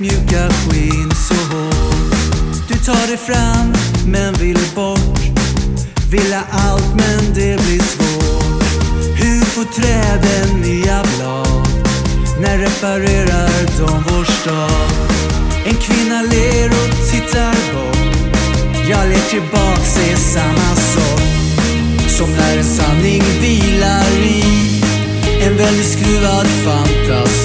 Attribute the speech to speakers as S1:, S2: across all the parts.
S1: mjuka skinn så hårt. Du tar dig fram men vill bort. Vilja allt men det blir svårt. Hur får träden nya blad? När reparerar de vår stad? En kvinna ler och tittar bort. Jag ler tillbaks, är samma sak. Som när en sanning vilar i en väldigt skruvad fantasi.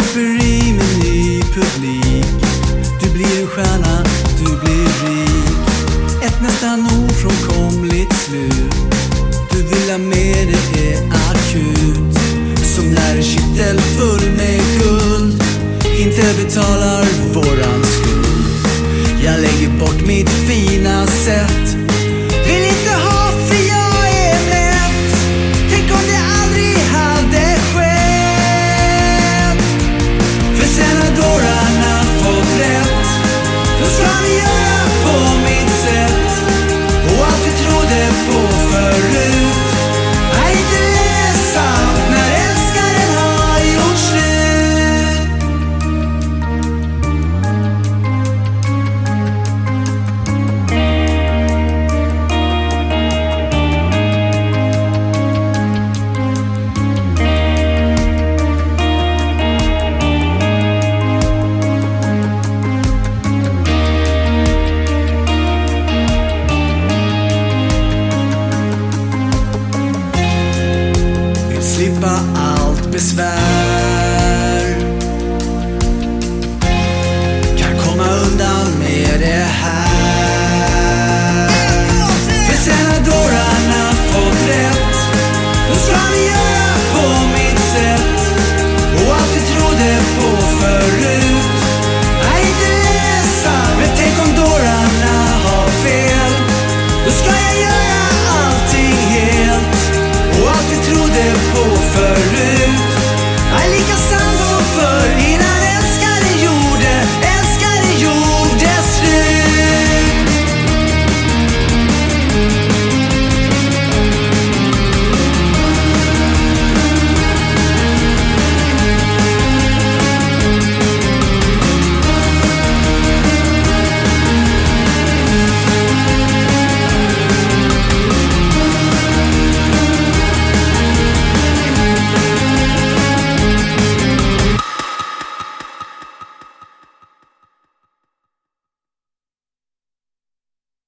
S1: Varför i med ny publik. Du blir en stjärna, du blir rik. Ett nästan ofrånkomligt slut. Du vill ha mer, det är akut. Som när en kittel full med guld Inte betalar lieber alt bis besvär